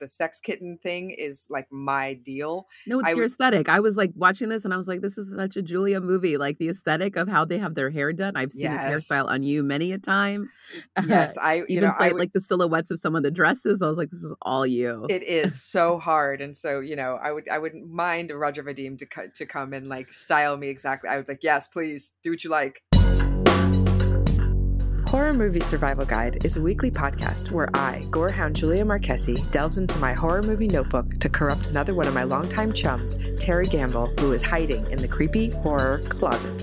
the sex kitten thing is like my deal. No, it's I your would- aesthetic. I was like watching this and I was like, this is such a Julia movie. Like the aesthetic of how they have their hair done. I've seen Yes. this hairstyle on you many a time. Yes, I you Even know I would, like the silhouettes of some of the dresses. I was like, this is all you. it is so hard, and so you know I would I wouldn't mind Roger Vadim to co- to come and like style me exactly. I would like yes, please do what you like. Horror Movie Survival Guide is a weekly podcast where I, gorehound Julia Marchese, delves into my horror movie notebook to corrupt another one of my longtime chums, Terry Gamble, who is hiding in the creepy horror closet.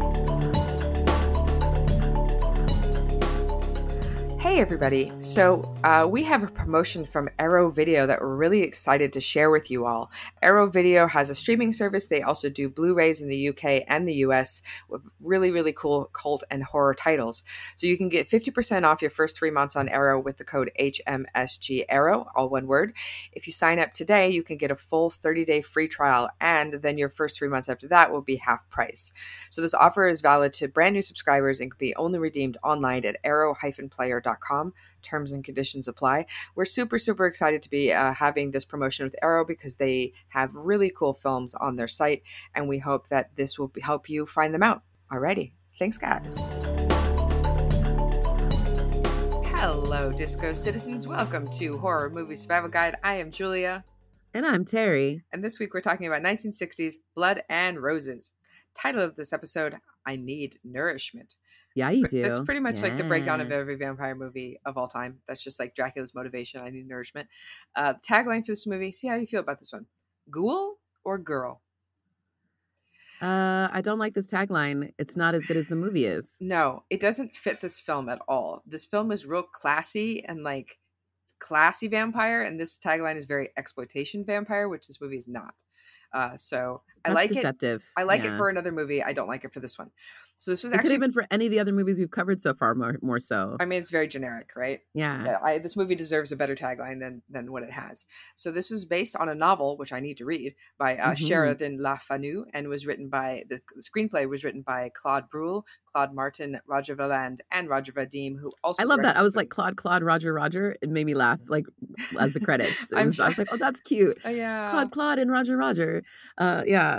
Hey, everybody. So, uh, we have a promotion from Arrow Video that we're really excited to share with you all. Arrow Video has a streaming service. They also do Blu rays in the UK and the US with really, really cool cult and horror titles. So, you can get 50% off your first three months on Arrow with the code HMSG Arrow, all one word. If you sign up today, you can get a full 30 day free trial, and then your first three months after that will be half price. So this offer is valid to brand new subscribers and can be only redeemed online at Terms and conditions apply. We're super, super excited to be uh, having this promotion with Arrow because they have really cool films on their site, and we hope that this will help you find them out. Alrighty. Thanks, guys. Hello, Disco Citizens. Welcome to Horror Movie Survival Guide. I am Julia. and I'm Terry. And this week we're talking about 1960s Blood and Roses. Title of this episode I Need Nourishment. Yeah, you do. That's pretty much like the breakdown of every vampire movie of all time. That's just like Dracula's motivation. I need nourishment. Uh, tagline for this movie see how you feel about this one Ghoul or Girl? Uh, I don't like this tagline. It's not as good as the movie is. No, it doesn't fit this film at all. This film is real classy and like classy vampire, and this tagline is very exploitation vampire, which this movie is not. Uh, so I That's like it. I like it for another movie. I don't like it for this one. So this was It could actually. have been for any of the other movies we've covered so far. More, more so. I mean, it's very generic, right? yeah. Yeah, I, this movie deserves a better tagline than than what it has. So this was based on a novel, which I need to read, by uh, Mhm. Sheridan Le Fanu, and was written by the, the screenplay was written by Claude Brule, Claude Martin, Roger Vailland, and Roger Vadim, who also I love that. I was like. Claude, Claude, Roger, Roger. It made me laugh, like as the credits. Was, I was like, oh, that's cute. Oh, yeah. Claude, Claude, and Roger, Roger. Uh, yeah.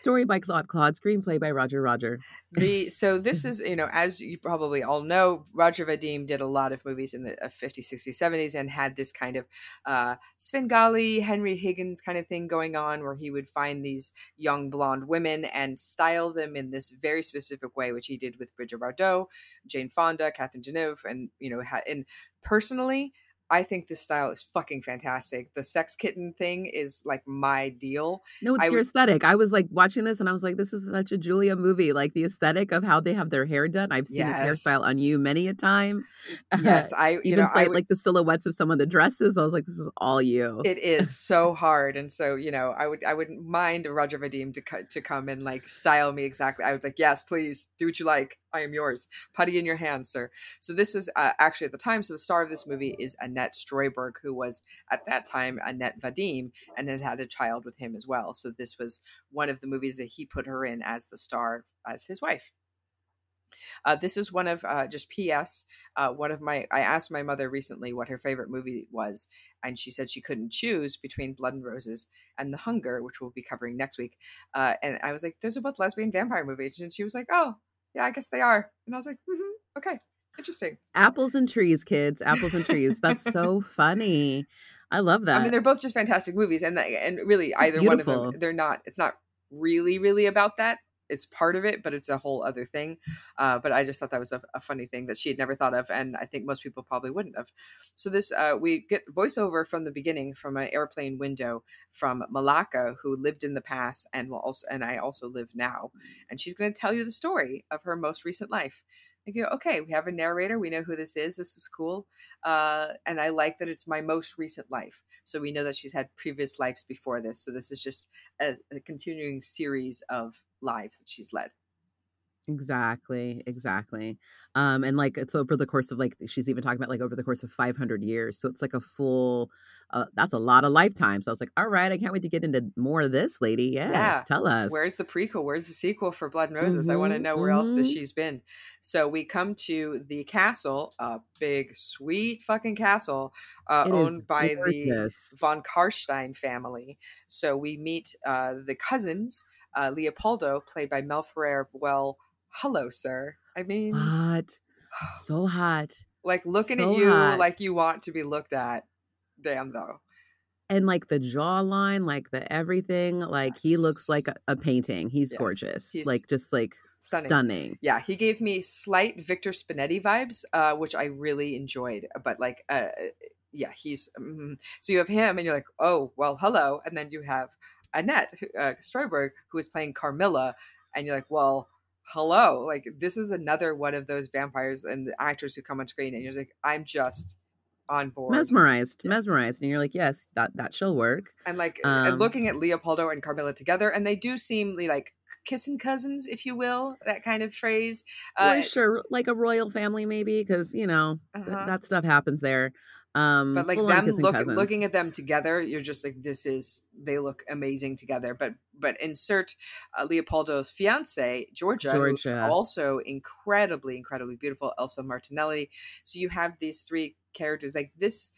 Story by Claude, Claude. Screenplay by Roger, Roger. the so this is you know as you probably all know roger vadim did a lot of movies in the uh, 50s 60s 70s and had this kind of uh svengali henry higgins kind of thing going on where he would find these young blonde women and style them in this very specific way which he did with brigitte bardot jane fonda catherine deneuve and you know ha- and personally I think this style is fucking fantastic. The sex kitten thing is like my deal. No, it's I your aesthetic. I was like watching this and I was like, this is such a Julia movie. Like the aesthetic of how they have their hair done. I've seen Yes. this hairstyle on you many a time. Yes, I you Even know I would, like the silhouettes of some of the dresses. I was like, this is all you. it is so hard and so you know i would i wouldn't mind roger vadim to co- to come and like style me exactly i would like yes please do what you like i am yours putty in your hand sir so this is uh, actually at the time so the star of this movie is annette Stroyberg, who was at that time annette vadim and had had a child with him as well so this was one of the movies that he put her in as the star as his wife uh, this is one of uh, just ps uh, one of my i asked my mother recently what her favorite movie was and she said she couldn't choose between Blood and Roses and The Hunger, which we'll be covering next week. Uh, and I was like, "Those are both lesbian vampire movies," and she was like, "Oh, yeah, I guess they are." And I was like, hmm "Okay, interesting." Apples and trees, kids. Apples and trees. That's so funny. I love that. I mean, they're both just fantastic movies, and and really either one of them, they're not. It's not really, really about that. It's part of it, but it's a whole other thing. Uh, but I just thought that was a, a funny thing that she had never thought of, and I think most people probably wouldn't have. So this, uh, we get voiceover from the beginning from an airplane window from Malaka, who lived in the past and will also, and I also live now, and she's going to tell you the story of her most recent life. I go, okay, we have a narrator. We know who this is. This is cool. Uh, and I like that it's my most recent life. So we know that she's had previous lives before this. So this is just a, a continuing series of lives that she's led. Exactly, exactly. Um, and like it's over the course of like she's even talking about like over the course of 500 years. So it's like a full uh, that's a lot of lifetimes. So I was like, all right, I can't wait to get into more of this, lady. Yes, yeah. tell us. Where's the prequel? Where's the sequel for Blood and Roses? Mm-hmm, I want to know where mm-hmm. else this she's been. So we come to the castle, a big, sweet fucking castle, uh, owned by gorgeous. the von Karnstein family. So we meet uh, the cousins, uh, Leopoldo, played by Mel Ferrer. Well, hello, sir. I mean, hot, so hot. Like looking so at you hot. like you want to be looked at damn though. And like the jawline, like the everything, like he looks like a, a painting. He's yes. gorgeous. He's like just like stunning. stunning. Yeah, he gave me slight Victor Spinetti vibes, uh, which I really enjoyed. But like, uh, yeah, he's mm, so you have him, and you're like, oh well, hello, and then you have Annette uh, Stroyberg who is playing Carmilla, and you're like, well, hello, like this is another one of those vampires and the actors who come on screen, and you're like, I'm just on board mesmerized yes. mesmerized and you're like yes that that shall work and like um, and looking at leopoldo and carmilla together and they do seem like kissing cousins if you will that kind of phrase uh, sure like a royal family maybe because you know uh-huh. that stuff happens there um but like them look, looking at them together you're just like this is they look amazing together. But but insert uh, leopoldo's fiance georgia, georgia. who's also incredibly incredibly beautiful elsa martinelli. So you have these three characters like this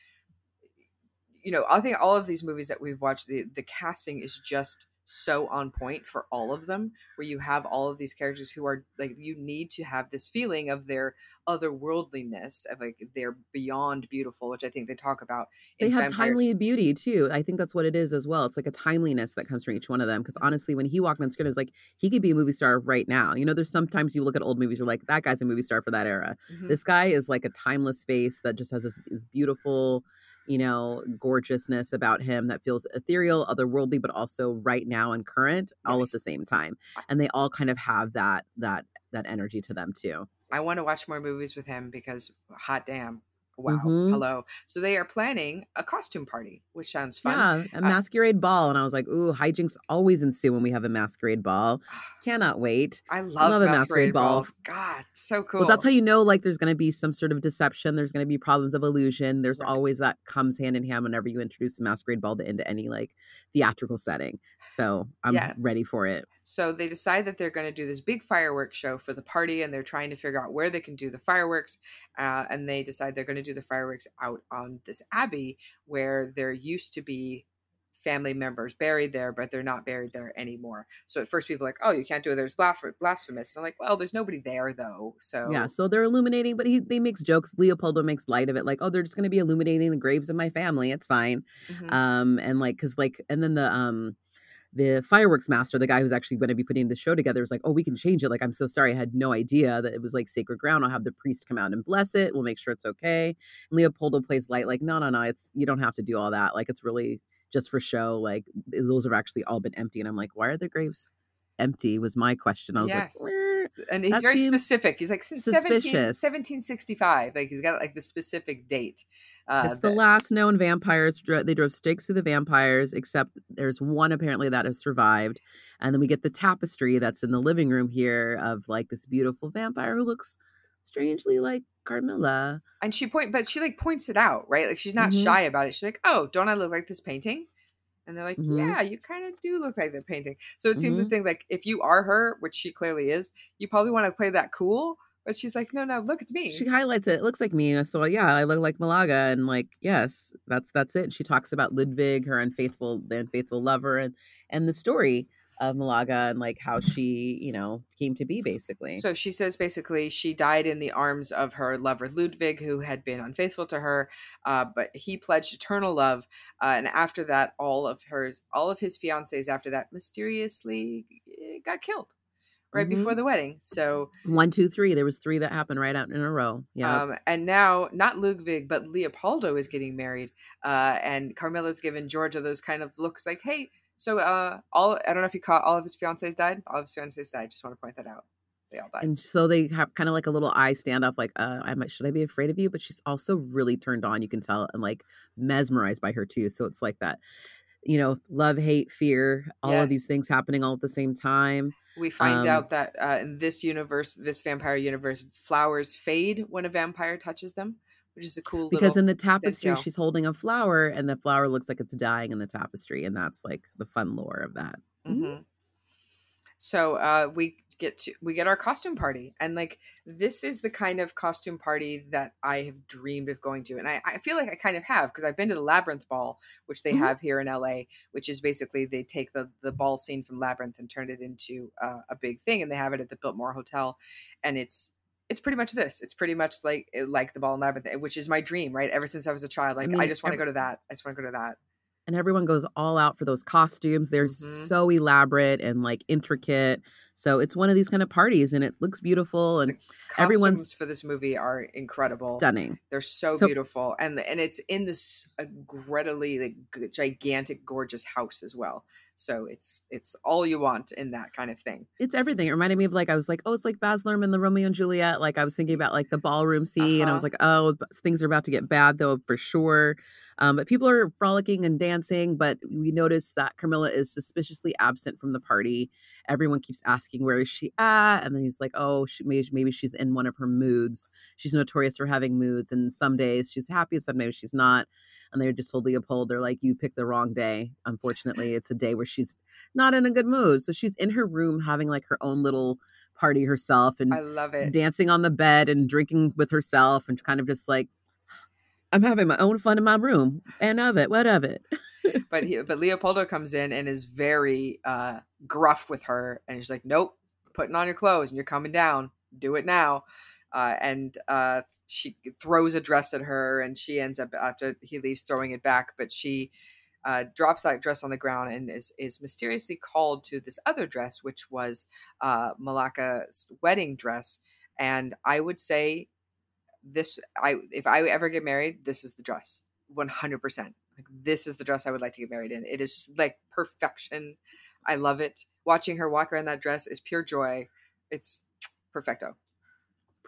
you know i think all of these movies that we've watched the the casting is just so on point for all of them where you have all of these characters who are like you need to have this feeling of their otherworldliness of like they're beyond beautiful which i think they talk about they have vampires. timely beauty too i think that's what it is as well it's like a timeliness that comes from each one of them because honestly when he walked on screen it was like he could be a movie star right now you know there's sometimes you look at old movies you're like that guy's a movie star for that era mm-hmm. this guy is like a timeless face that just has this beautiful you know, gorgeousness about him that feels ethereal, otherworldly, but also right now and current, all at the same time. And they all kind of have that that that energy to them too. I want to watch more movies with him because hot damn, wow mm-hmm. hello so they are planning a costume party which sounds fun yeah a uh masquerade uh, ball and i was like ooh hijinks always ensue when we have a masquerade ball cannot wait i love, love masquerade, masquerade balls. balls. god so cool well that's how you know like there's going to be some sort of deception there's going to be problems of illusion there's right. always that comes hand in hand whenever you introduce a masquerade ball to, into any like theatrical setting so i'm yeah. ready for it so they decide that they're going to do this big fireworks show for the party, and they're trying to figure out where they can do the fireworks. Uh, and they decide they're going to do the fireworks out on this abbey where there used to be family members buried there, but they're not buried there anymore. So at first, people are like, "Oh, you can't do it. There's blasphemous." And I'm like, "Well, there's nobody there though." So yeah, so they're illuminating, but he they makes jokes. Leopoldo makes light of it, like, "Oh, they're just going to be illuminating the graves of my family. It's fine." Mm-hmm. Um, and like, cause like, and then the um the fireworks master, the guy who's actually going to be putting the show together, was like, "Oh, we can change it." Like, I'm so sorry, I had no idea that it was like sacred ground. I'll have the priest come out and bless it. We'll make sure it's okay. And Leopoldo plays light, like, "No, no, no, it's you don't have to do all that. Like, it's really just for show. Like, those have actually all been empty." And I'm like, "Why are the graves empty?" Was my question. I was yes. like, and he's very specific. He's like since 17, 1765. Like he's got like the specific date. Uh, it's the that, last known vampires. They drove stakes through the vampires, except there's one apparently that has survived. And then we get the tapestry that's in the living room here of like this beautiful vampire who looks strangely like Carmilla. And she point, but she like points it out, right? Like she's not mm-hmm. shy about it. She's like, "Oh, don't I look like this painting?" And they're like, mm-hmm. "Yeah, you kind of do look like the painting." So it seems mm-hmm. to think like if you are her, which she clearly is, you probably want to play that cool but she's like, no, no, look, it's me. She highlights it. It looks like me. So yeah, I look like Malaga, and like, yes, that's that's it. She talks about Ludwig, her unfaithful, the unfaithful lover, and and the story of Malaga and like how she, you know, came to be basically. So she says basically she died in the arms of her lover Ludwig, who had been unfaithful to her, uh, but he pledged eternal love. Uh, and after that, all of hers, all of his fiancés after that mysteriously eh, got killed right mm-hmm. before the wedding. So one, two, three. There was three that happened right out in a row. Yeah. Um, and now not Ludwig, but Leopoldo is getting married. Uh, and Carmilla's given Georgia those kind of looks like, hey, so uh, all I don't know if you caught all of his fiancés died. All of his fiancés died. Just want to point that out. They all died. And so they have kind of like a little eye standoff, like, uh, I might should I be afraid of you? But she's also really turned on, you can tell, and like mesmerized by her too. So it's like that, you know, love, hate, fear, all yes. of these things happening all at the same time. We find um, out that uh, in this universe, this vampire universe, flowers fade when a vampire touches them, which is a cool little because in the tapestry she's holding a flower and the flower looks like it's dying in the tapestry, and that's like the fun lore of that. Mm-hmm. So uh, we get to we get our costume party and like this is the kind of costume party that i have dreamed of going to and i, I feel like i kind of have because i've been to the labyrinth ball which they mm-hmm. have here in la which is basically they take the the ball scene from labyrinth and turn it into uh, a big thing and they have it at the biltmore hotel and it's it's pretty much this it's pretty much like like the ball and labyrinth which is my dream right ever since i was a child like i, mean, I just want to every- go to that i just want to go to that and everyone goes all out for those costumes. They're mm-hmm. so elaborate and like intricate. So it's one of these kind of parties and it looks beautiful and everyone's for this movie are incredible. Stunning. They're so, so beautiful and and it's in this incredibly like gigantic gorgeous house as well. So it's it's all you want in that kind of thing. It's everything. It reminded me of like I was like, oh, it's like Baz Luhrmann, the Romeo and Juliet. Like I was thinking about like the ballroom scene, uh-huh. and I was uh-huh. like, oh, things are about to get bad though for sure. Um, but people are frolicking and dancing. But we notice that Carmilla is suspiciously absent from the party. Everyone keeps asking where is she at, and then he's like, oh, she, maybe maybe she's in one of her moods. She's notorious for having moods, and some days she's happy, and some days she's not and they're just told Leopold, they're like, you picked the wrong day. Unfortunately, it's a day where she's not in a good mood. So she's in her room having like her own little party herself and I love it. dancing on the bed and drinking with herself and kind of just like, I'm having my own fun in my room and of it, what of it. but he, but Leopoldo comes in and is very uh, gruff with her, and he's like, "Nope, putting on your clothes and you're coming down. Do it now." uh, and uh, she throws a dress at her, and she ends up after he leaves throwing it back, but she uh, drops that dress on the ground and is is mysteriously called to this other dress, which was uh, Malaka's wedding dress. And I would say this: I if I ever get married, this is the dress, one hundred percent. Like this is the dress I would like to get married in. It is like perfection. I love it. Watching her walk around that dress is pure joy. It's perfecto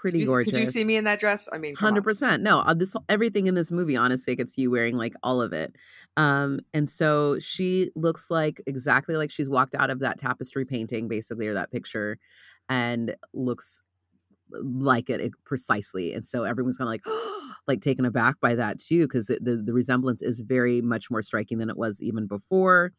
pretty did you, gorgeous. Did you see me in that dress? I mean, hundred percent. No, uh, this everything in this movie, honestly, gets you wearing like all of it. Um, and so she looks like exactly like she's walked out of that tapestry painting, basically, or that picture, and looks like it, it precisely. And so everyone's kind of like, like taken aback by that too, because the, the the resemblance is very much more striking than it was even before.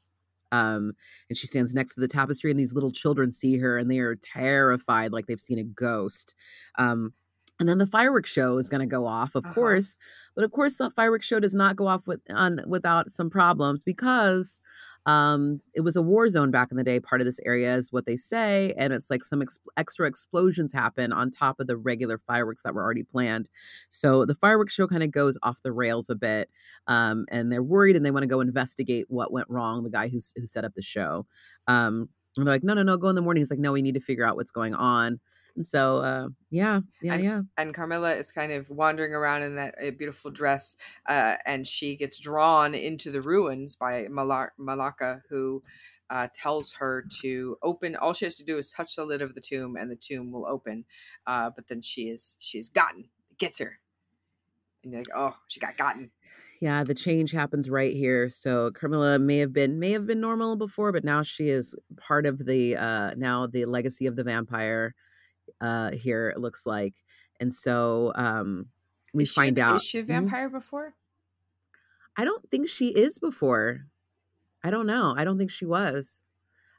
Um, and she stands next to the tapestry, and these little children see her and they are terrified, like they've seen a ghost. Um, and then the fireworks show is going to go off, of uh-huh. course, but of course the fireworks show does not go off with on without some problems because um, it was a war zone back in the day. Part of this area is what they say, and it's like some ex- extra explosions happen on top of the regular fireworks that were already planned. So the fireworks show kind of goes off the rails a bit, um, and they're worried and they want to go investigate what went wrong. The guy who who set up the show, um, and they're like, no, no, no, go in the morning. He's like, no, we need to figure out what's going on. And so, uh, yeah, yeah, and, yeah. And Carmilla is kind of wandering around in that uh, beautiful dress, uh, and she gets drawn into the ruins by Mal- Malaka, who uh, tells her to open. All she has to do is touch the lid of the tomb, and the tomb will open. Uh, but then she is she's gotten, gets her, and you're like, oh, she got gotten yeah the change happens right here so carmilla may have been may have been normal before but now she is part of the uh now the legacy of the vampire uh here it looks like and so um we is find she, out is she a mm-hmm. vampire mm-hmm. before i don't think she is before i don't know i don't think she was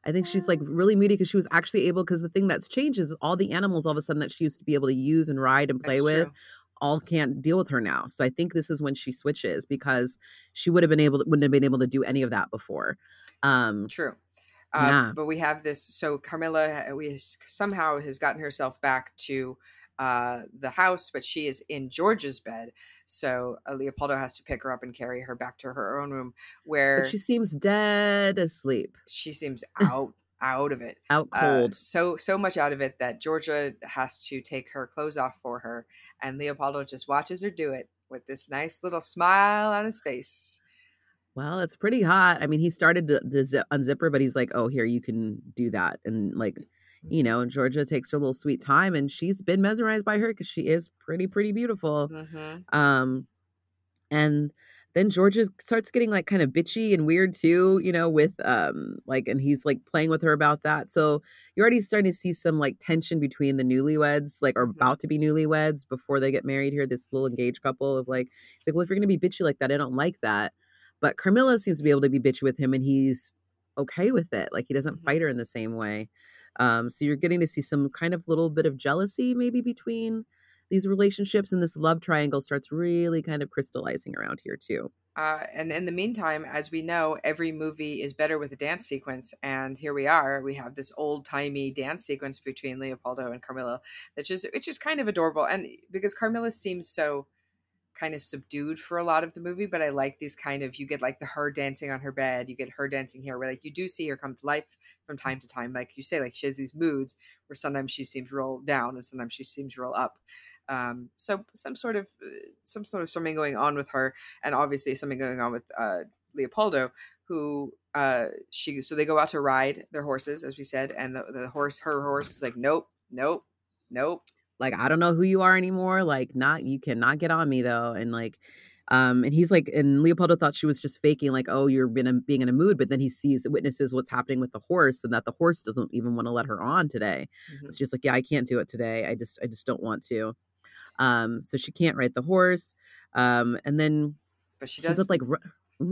i think she's like oh. really moody because she was actually able because the thing that's changed is all the animals all of a sudden that she used to be able to use and ride and play that's with true. all can't deal with her now so i think this is when she switches because she would have been able to, wouldn't have been able to do any of that before um true uh, yeah. But we have this. So Carmilla, we somehow has gotten herself back to uh, the house, but she is in George's bed. So uh, Leopoldo has to pick her up and carry her back to her own room, where but she seems dead asleep. She seems out out of it, out uh, cold. so so much out of it that Georgia has to take her clothes off for her, and Leopoldo just watches her do it with this nice little smile on his face. Well, it's pretty hot. I mean, he started to, to zip, unzip her, but he's like, "Oh, here you can do that," and like you know, Georgia takes her little sweet time and she's been mesmerized by her because she is pretty, pretty beautiful. Mm-hmm. Um, and then Georgia starts getting like kind of bitchy and weird too, you know, with um like and he's like playing with her about that. So you're already starting to see some like tension between the newlyweds, like or Mhm. about to be newlyweds before they get married here, this little engaged couple of like it's like, well, if you're gonna be bitchy like that, I don't like that. But Carmilla seems to be able to be bitchy with him and he's okay with it. Like he doesn't Mhm. fight her in the same way. Um, so you're getting to see some kind of little bit of jealousy maybe between these relationships and this love triangle starts really kind of crystallizing around here too. Uh, and in the meantime, as we know, every movie is better with a dance sequence. And here we are. We have this old timey dance sequence between Leopoldo and Carmilla that's just it's just kind of adorable. And because Carmilla seems so kind of subdued for a lot of the movie, but I like these kind of you get like the her dancing on her bed, you get her dancing here, where like you do see her come to life from time to time. Like you say, like she has these moods where sometimes she seems real down and sometimes she seems real up. Um, so some sort of uh, some sort of something going on with her, and obviously something going on with uh, Leopoldo, who uh, she so they go out to ride their horses, as we said, and the, the horse, her horse, is like, nope, nope, nope. Like I don't know who you are anymore. Like not you cannot get on me though. And like um and he's like and Leopoldo thought she was just faking like oh you're been in, being in a mood but then he sees witnesses what's happening with the horse and that the horse doesn't even want to let her on today. Mhm. It's just like yeah I can't do it today. I just I just don't want to. Um so she can't ride the horse. Um and then But she does up like ru-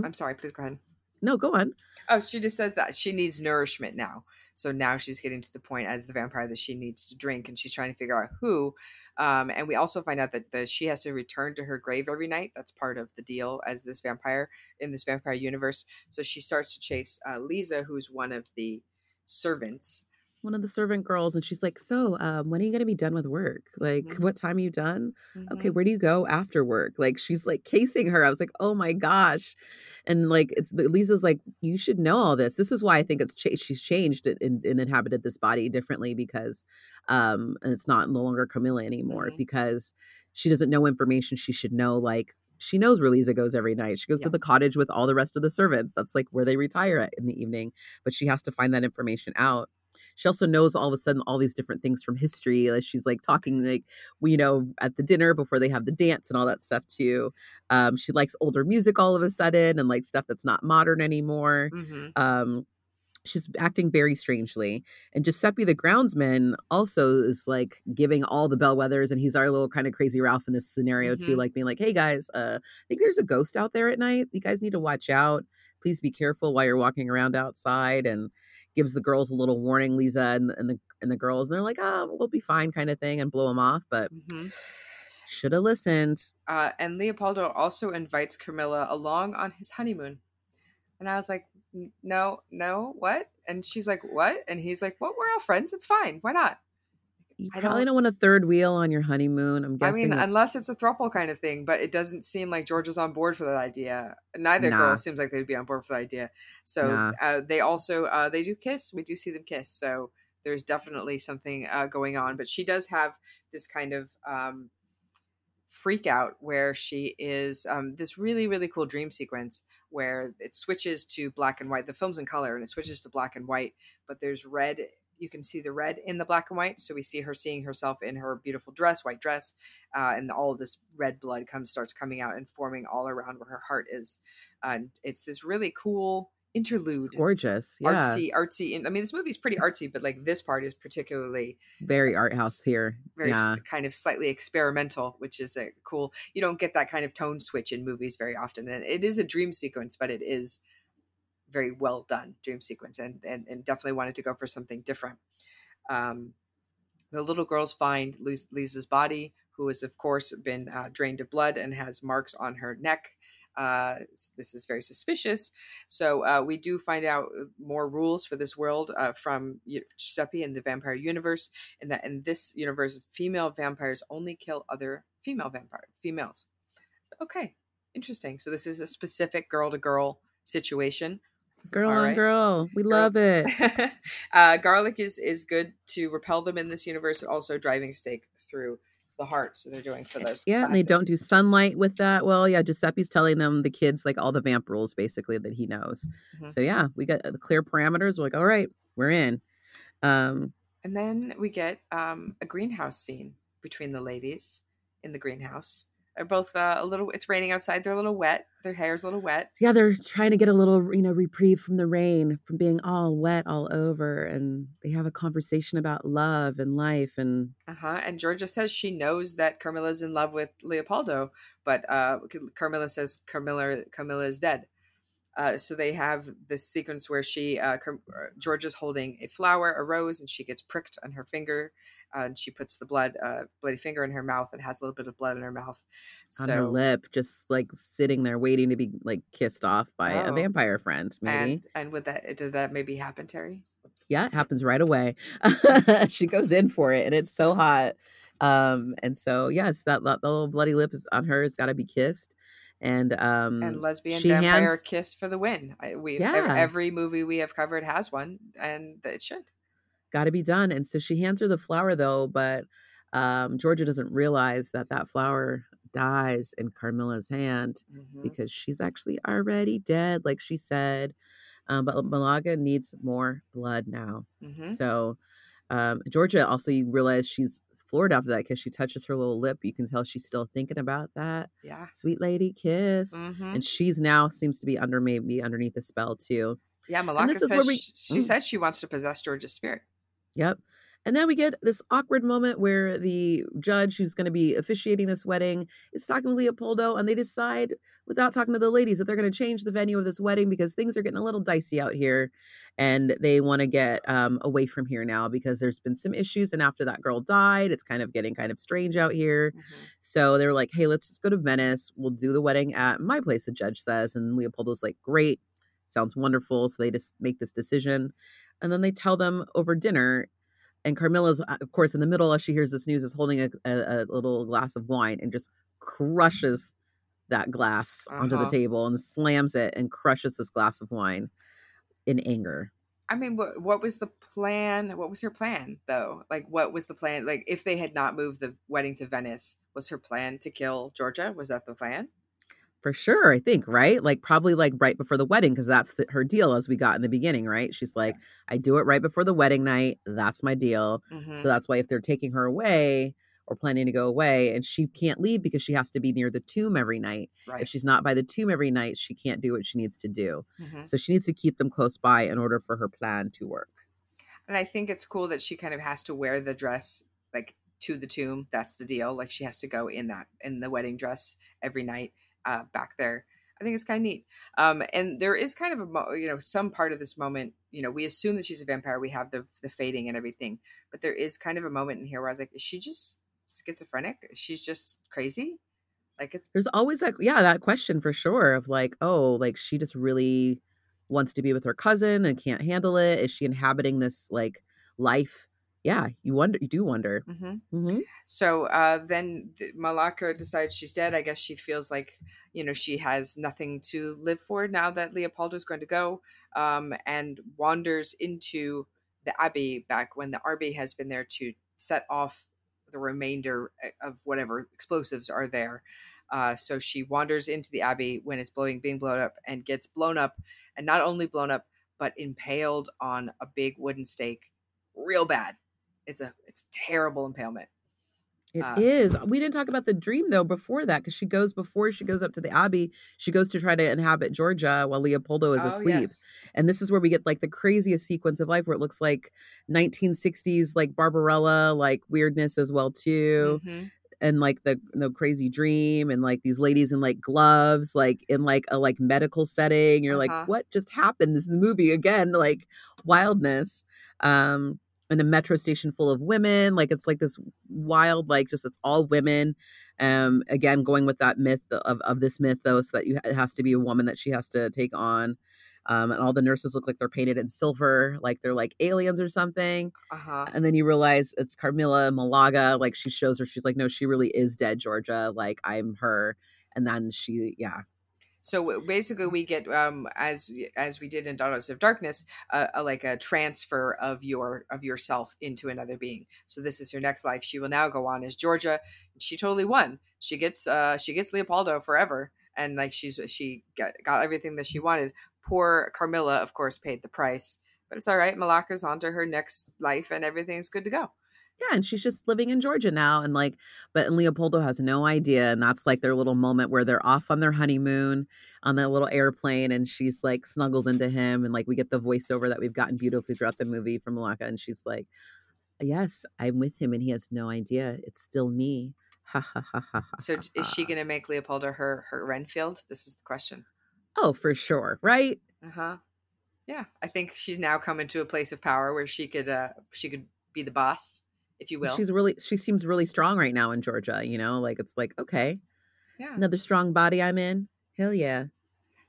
I'm sorry, please go ahead. no go on. Oh, she just says that she needs nourishment now. So now she's getting to the point as the vampire that she needs to drink, and she's trying to figure out who. Um, and we also find out that the, she has to return to her grave every night. That's part of the deal as this vampire in this vampire universe. So she starts to chase uh, Lisa, who's one of the servants. One of the servant girls and she's like so um when are you going to be done with work? Like Mhm. what time are you done? okay Mhm. where do you go after work like she's like casing her i was like oh my gosh and like it's lisa's like you should know all this this is why i think it's cha- she's changed and, and inhabited this body differently because um and it's not no longer carmilla anymore Mhm. because she doesn't know information she should know like she knows where Lisa goes every night. She goes Yeah. to the cottage with all the rest of the servants. That's like where they retire at in the evening. But she has to find that information out. She also knows all of a sudden all these different things from history. Like she's like talking like you know at the dinner before they have the dance and all that stuff too. Um, she likes older music all of a sudden and like stuff that's not modern anymore. Mhm. Um, she's acting very strangely. And Giuseppe the groundsman also is like giving all the bellwethers, and he's our little kind of crazy Ralph in this scenario too, Mhm. like being like, "Hey guys, uh, I think there's a ghost out there at night. You guys need to watch out. Please be careful while you're walking around outside." And gives the girls a little warning, Lisa and, and the and the girls, and they're like, "Oh, we'll be fine," kind of thing, and blow them off. But Mhm. should have listened. Uh, and Leopoldo also invites Carmilla along on his honeymoon. And I was like, no, no, what? And she's like, what? And he's like, well, we're all friends. It's fine. Why not? You I probably don't- don't want a third wheel on your honeymoon. I'm I mean, that's- unless it's a throuple kind of thing, but it doesn't seem like George is on board for that idea. Neither Nah. girl seems like they'd be on board for the idea. So Nah. uh, they also uh, they do kiss. We do see them kiss. So there's definitely something uh, going on. But she does have this kind of um, freak out where she is um, this really really cool dream sequence where it switches to black and white. The film's in color and it switches to black and white, but there's red. You can see the red in the black and white, so we see her seeing herself in her beautiful dress, white dress, uh, and all this red blood comes starts coming out and forming all around where her heart is. And it's this really cool interlude, it's gorgeous. Yeah. artsy, artsy. I mean, this movie's pretty artsy, but like this part is particularly very art house here. very s- yeah. kind of slightly experimental, which is a cool. You don't get that kind of tone switch in movies very often, and it is a dream sequence, but it is very well done dream sequence, and and, and definitely wanted to go for something different. Um, the little girls find Lis- Lisa's body, who has of course been uh, drained of blood and has marks on her neck. Uh, this is very suspicious. So uh, we do find out more rules for this world uh, from Giuseppe in the vampire universe, and that in this universe, female vampires only kill other female vampire females. Okay, interesting. So this is a specific girl to girl situation. Girl All on right. girl. We Girl- love it. uh, garlic is is good to repel them in this universe. and Also, driving stake through the heart. So they're doing for those. Yeah, and they don't do sunlight with that. Well, yeah, Giuseppe's telling them the kids like all the vamp rules basically that he knows. Mhm. So yeah, we got the clear parameters. We're like, all right, we're in. Um, And then we get um, a greenhouse scene between the ladies in the greenhouse. They're both uh, a little. It's raining outside. They're a little wet. Their hair's a little wet. Yeah, they're trying to get a little, you know, reprieve from the rain, from being all wet all over, and they have a conversation about love and life. And uh huh. And Georgia says she knows that Carmilla's in love with Leopoldo, but uh, Carmilla says Carmilla Carmilla is dead. Uh, so they have this sequence where she, uh, uh, Georgia's holding a flower, a rose, and she gets pricked on her finger, uh, and she puts the blood, uh, bloody finger in her mouth, and has a little bit of blood in her mouth, so, on her lip, just like sitting there waiting to be like kissed off by oh. a vampire friend. Maybe. And, and would that does that maybe happen, Terry? Yeah, it happens right away. she goes in for it, and it's so hot. Um, and so yes, that, that little bloody lip is on her has got to be kissed and um and lesbian vampire hands... kiss for the win. We yeah. every movie we have covered has one, and it should. Got to be done. And so she hands her the flower though, but um Georgia doesn't realize that that flower dies in Carmilla's hand mm-hmm. because she's actually already dead, like she said. Um, but Malaga needs more blood now. Mm-hmm. So um, Georgia also you realize she's floored after that because she touches her little lip. You can tell she's still thinking about that. Yeah. Sweet lady kiss. Mm-hmm. And she's now seems to be under maybe underneath a spell too. Yeah, Malaka says we, she, mm. says she wants to possess George's spirit. Yep. And then we get this awkward moment where the judge who's going to be officiating this wedding is talking to Leopoldo, and they decide, without talking to the ladies, that they're going to change the venue of this wedding because things are getting a little dicey out here. And they want to get um, away from here now because there's been some issues. And after that girl died, it's kind of getting kind of strange out here. Mm-hmm. So they're like, hey, let's just go to Venice. We'll do the wedding at my place, the judge says. And Leopoldo's like, great. Sounds wonderful. So they just make this decision. And then they tell them over dinner and Carmilla's, uh, of course, in the middle as she hears this news, is holding a, a, a little glass of wine and just crushes that glass uh-huh. onto the uh-huh. table and slams it and crushes this glass of wine in anger. I mean, what what was the plan? What was her plan, though? Like, what was the plan? Like, if they had not moved the wedding to Venice, was her plan to kill Georgia? Was that the plan? For sure, I think, right? Like probably like right before the wedding because that's the, her deal as we got in the beginning, right? She's like, I do it right before the wedding night. That's my deal. Mm-hmm. So that's why if they're taking her away or planning to go away and she can't leave because she has to be near the tomb every night. Right. If she's not by the tomb every night, she can't do what she needs to do. Mm-hmm. So she needs to keep them close by in order for her plan to work. And I think it's cool that she kind of has to wear the dress like to the tomb. That's the deal. Like she has to go in that in the wedding dress every night uh, back there. I think it's kind of neat. Um, and there is kind of a, you know, some part of this moment, you know, we assume that she's a vampire. We have the, the fading and everything, but there is kind of a moment in here where I was like, is she just schizophrenic? She's just crazy. Like it's, there's always like, yeah, that question for sure of like, oh, like she just really wants to be with her cousin and can't handle it. Is she inhabiting this like life yeah, you wonder, you do wonder. Mm-hmm. Mm-hmm. So uh, then Malaka decides she's dead. I guess she feels like, you know, she has nothing to live for now that Leopoldo is going to go, um, and wanders into the abbey back when the abbey has been there to set off the remainder eh, of whatever explosives are there. Uh, so she wanders into the abbey when it's blowing, being blown up, and gets blown up, and not only blown up, but impaled on a big wooden stake, real bad it's a it's terrible impalement. It uh, is. We didn't talk about the dream though before that because she goes before she goes up to the abbey. She goes to try to inhabit Georgia while Leopoldo is oh, asleep, yes. and this is where we get like the craziest sequence of life where it looks like 1960s like Barbarella like weirdness as well too. Mm-hmm. And like the the crazy dream, and like these ladies in like gloves, like in like a like medical setting. You're uh-huh. like, what just happened? This is the movie again, like wildness. Um, in a metro station full of women like it's like this wild like just it's all women um again going with that myth of, of this mythos that you it has to be a woman that she has to take on um and all the nurses look like they're painted in silver like they're like aliens or something uh-huh. and then you realize it's carmilla malaga like she shows her she's like no she really is dead georgia like i'm her and then she yeah so basically, we get um, as as we did in Daughters of Darkness, uh, a, like a transfer of your of yourself into another being. So this is her next life. She will now go on as Georgia. She totally won. She gets uh, she gets Leopoldo forever, and like she's she got got everything that she wanted. Poor Carmilla, of course, paid the price But it's all right. Malaka's on to her next life and everything's good to go. Yeah, and she's just living in Georgia now. And like, but and Leopoldo has no idea. And that's like their little moment where they're off on their honeymoon on that little airplane and she's like snuggles into him. And like we get the voiceover that we've gotten beautifully throughout the movie from Malaka. And she's like, Yes, I'm with him and he has no idea. It's still me. Ha ha ha ha. So is she going to make Leopoldo her her Renfield? This is the question. Oh, for sure, right? Uh huh. Yeah, I think she's now come into a place of power where she could uh she could be the boss, if you will. She's really she seems really strong right now in Georgia, you know? Like it's like, okay, yeah. another strong body I'm in. Hell yeah.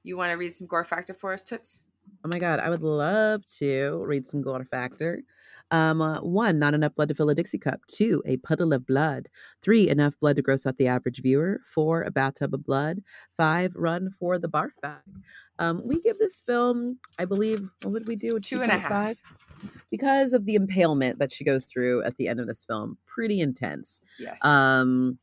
You want to read some gore factor for us, Toots? Oh my god, I would love to read some gore factor. Um, uh, one, not enough blood to fill a Dixie cup. Two, a puddle of blood. Three, enough blood to gross out the average viewer. Four, a bathtub of blood. Five, run for the barf bag. Um, we give this film, I believe, what would we do? Two and a half. 2.5? Because of the impalement that she goes through at the end of this film, pretty intense. Yes. Um,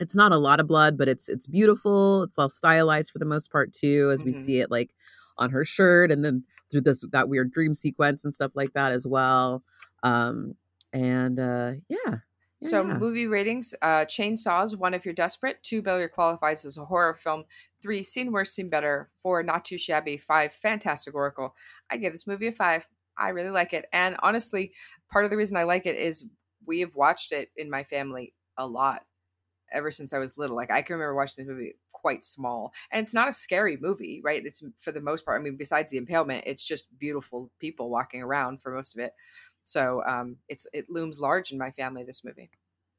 it's not a lot of blood, but it's it's beautiful. It's all stylized for the most part too, as we Mhm. see it like on her shirt, and then through this that weird dream sequence and stuff like that as well. Um, and uh, yeah. Yeah, so yeah. movie ratings: uh, Chainsaws. One, if you're desperate. Two, Better qualifies as a horror film. Three, seen worse, seen better. Four, not too shabby. Five, fantastic Oracle. I give this movie a five. I really like it, and honestly, part of the reason I like it is we have watched it in my family a lot ever since I was little. Like I can remember watching this movie quite small, and it's not a scary movie, right? It's for the most part. I mean, besides the impalement, it's just beautiful people walking around for most of it. So um, it's it looms large in my family. This movie.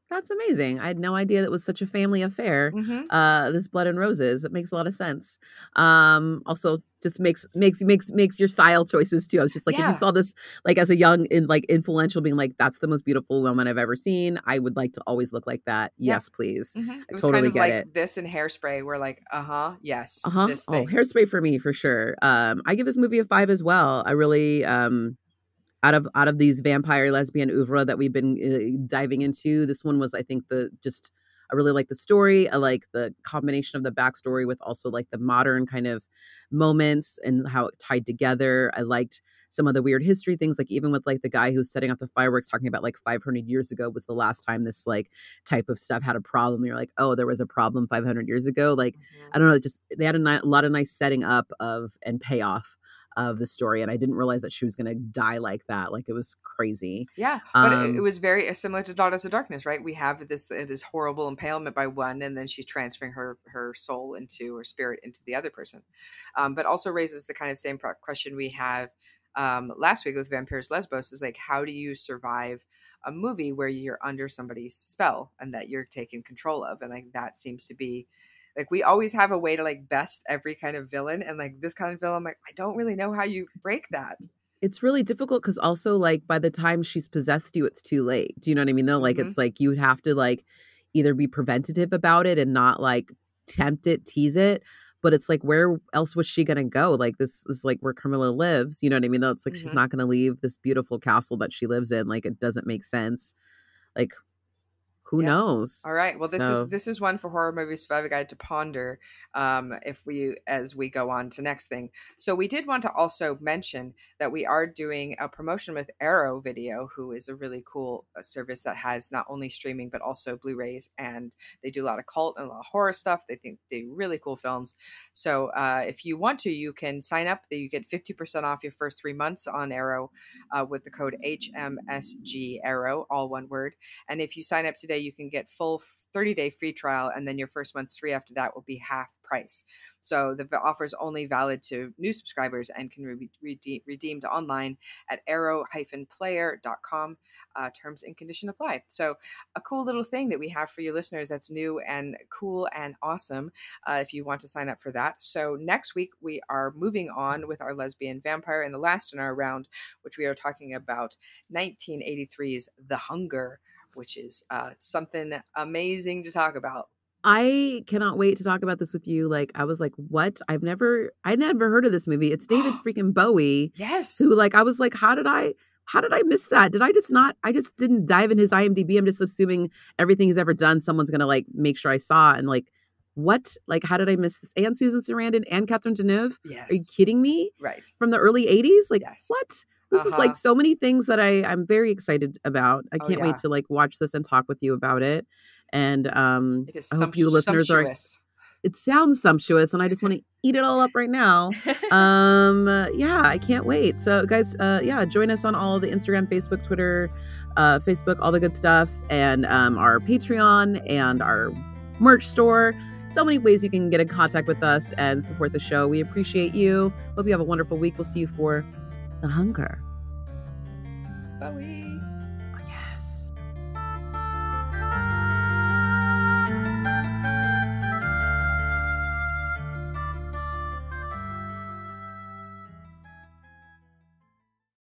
That's amazing. I had no idea that was such a family affair. Mm-hmm. Uh, this blood and roses. It makes a lot of sense. Um, also just makes makes makes makes your style choices too. I was just like, if you saw this like as a young and like influential, being like, that's the most beautiful woman I've ever seen. I would like to always look like that. Yeah. Yes, please. Mm-hmm. It was totally kind of get like it. this and hairspray. We're like, uh huh, yes, Uh huh. Oh, hairspray for me for sure. Um, I give this movie a five as well. I really um, out of out of these vampire lesbian oeuvre that we've been uh, diving into, this one was I think the just I really like the story. I like the combination of the backstory with also like the modern kind of moments and how it tied together. I liked some of the weird history things, like even with like the guy who's setting off the fireworks, talking about like 500 years ago was the last time this like type of stuff had a problem. You're like, oh, there was a problem 500 years ago. Like Mhm. I don't know, just they had a, ni- a lot of nice setting up of and payoff of the story, and I didn't realize that she was gonna die like that. Like it was crazy. Yeah, but it, it Um, was very uh, similar to Daughters of Darkness, right? We have this uh, this horrible impalement by one, and then she's transferring her her soul into her spirit into the other person. Um, but also raises the kind of same question we have um, last week with Vampyros Lesbos: is like, how do you survive a movie where you're under somebody's spell and that you're taking control of? And like that seems to be like we always have a way to like best every kind of villain, and like this kind of villain, I'm like, I don't really know how you break that. It's really difficult because also like by the time she's possessed you, it's too late. Do you know what I mean? Though, like Mhm. it's like you would have to like either be preventative about it and not like tempt it, tease it. But it's like, where else was she gonna go? Like this is like where Carmilla lives. You know what I mean? Though it's like she's Mhm. not gonna leave this beautiful castle that she lives in. Like it doesn't make sense. Like who Yeah. knows? All right. Well, this So- is this is one for horror movie survivor guide to ponder um, if we as we go on to next thing. So we did want to also mention that we are doing a promotion with Arrow Video, who is a really cool uh, service that has not only streaming but also Blu-rays, and they do a lot of cult and a lot of horror stuff. They think they do really cool films. So uh, if you want to, you can sign up. You get fifty percent off your first three months on Arrow uh, with the code HMSG Arrow, all one word. And if you sign up today, you can get full 30 day free trial, and then your first month's free after that will be half price. So the offer is only valid to new subscribers and can be rede- redeemed online at arrow-player.com. Uh, terms and condition apply. So a cool little thing that we have for you listeners that's new and cool and awesome uh, if you want to sign up for that. So next week we are moving on with our lesbian vampire and the last in our round, which we are talking about 1983's The Hunger which is uh, something amazing to talk about. I cannot wait to talk about this with you. Like, I was like, what? I've never, I never heard of this movie. It's David freaking Bowie. Yes. Who, like, I was like, how did I, how did I miss that? Did I just not, I just didn't dive in his IMDb. I'm just assuming everything he's ever done, someone's going to like make sure I saw. And like, what? Like, how did I miss this? And Susan Sarandon and Catherine Deneuve? Yes. Are you kidding me? right. From the early 80s? Like, Yes. what? This uh-huh. is like uh-huh. so many things that I I'm very excited about. I oh, can't oh, yeah. wait to like watch this and talk with you about it. And um, I hope you listeners sumptuous. are. It sounds sumptuous, and I just want to eat it all up right now. um, yeah, I can't wait. So, guys, uh, yeah, join us on all the Instagram, Facebook, Twitter, uh, Facebook, all the good stuff, and um, our Patreon and our merch store. So many ways you can get in contact with us and support the show. We appreciate you. Hope you have a wonderful week. We'll see you for the hunger. Bye.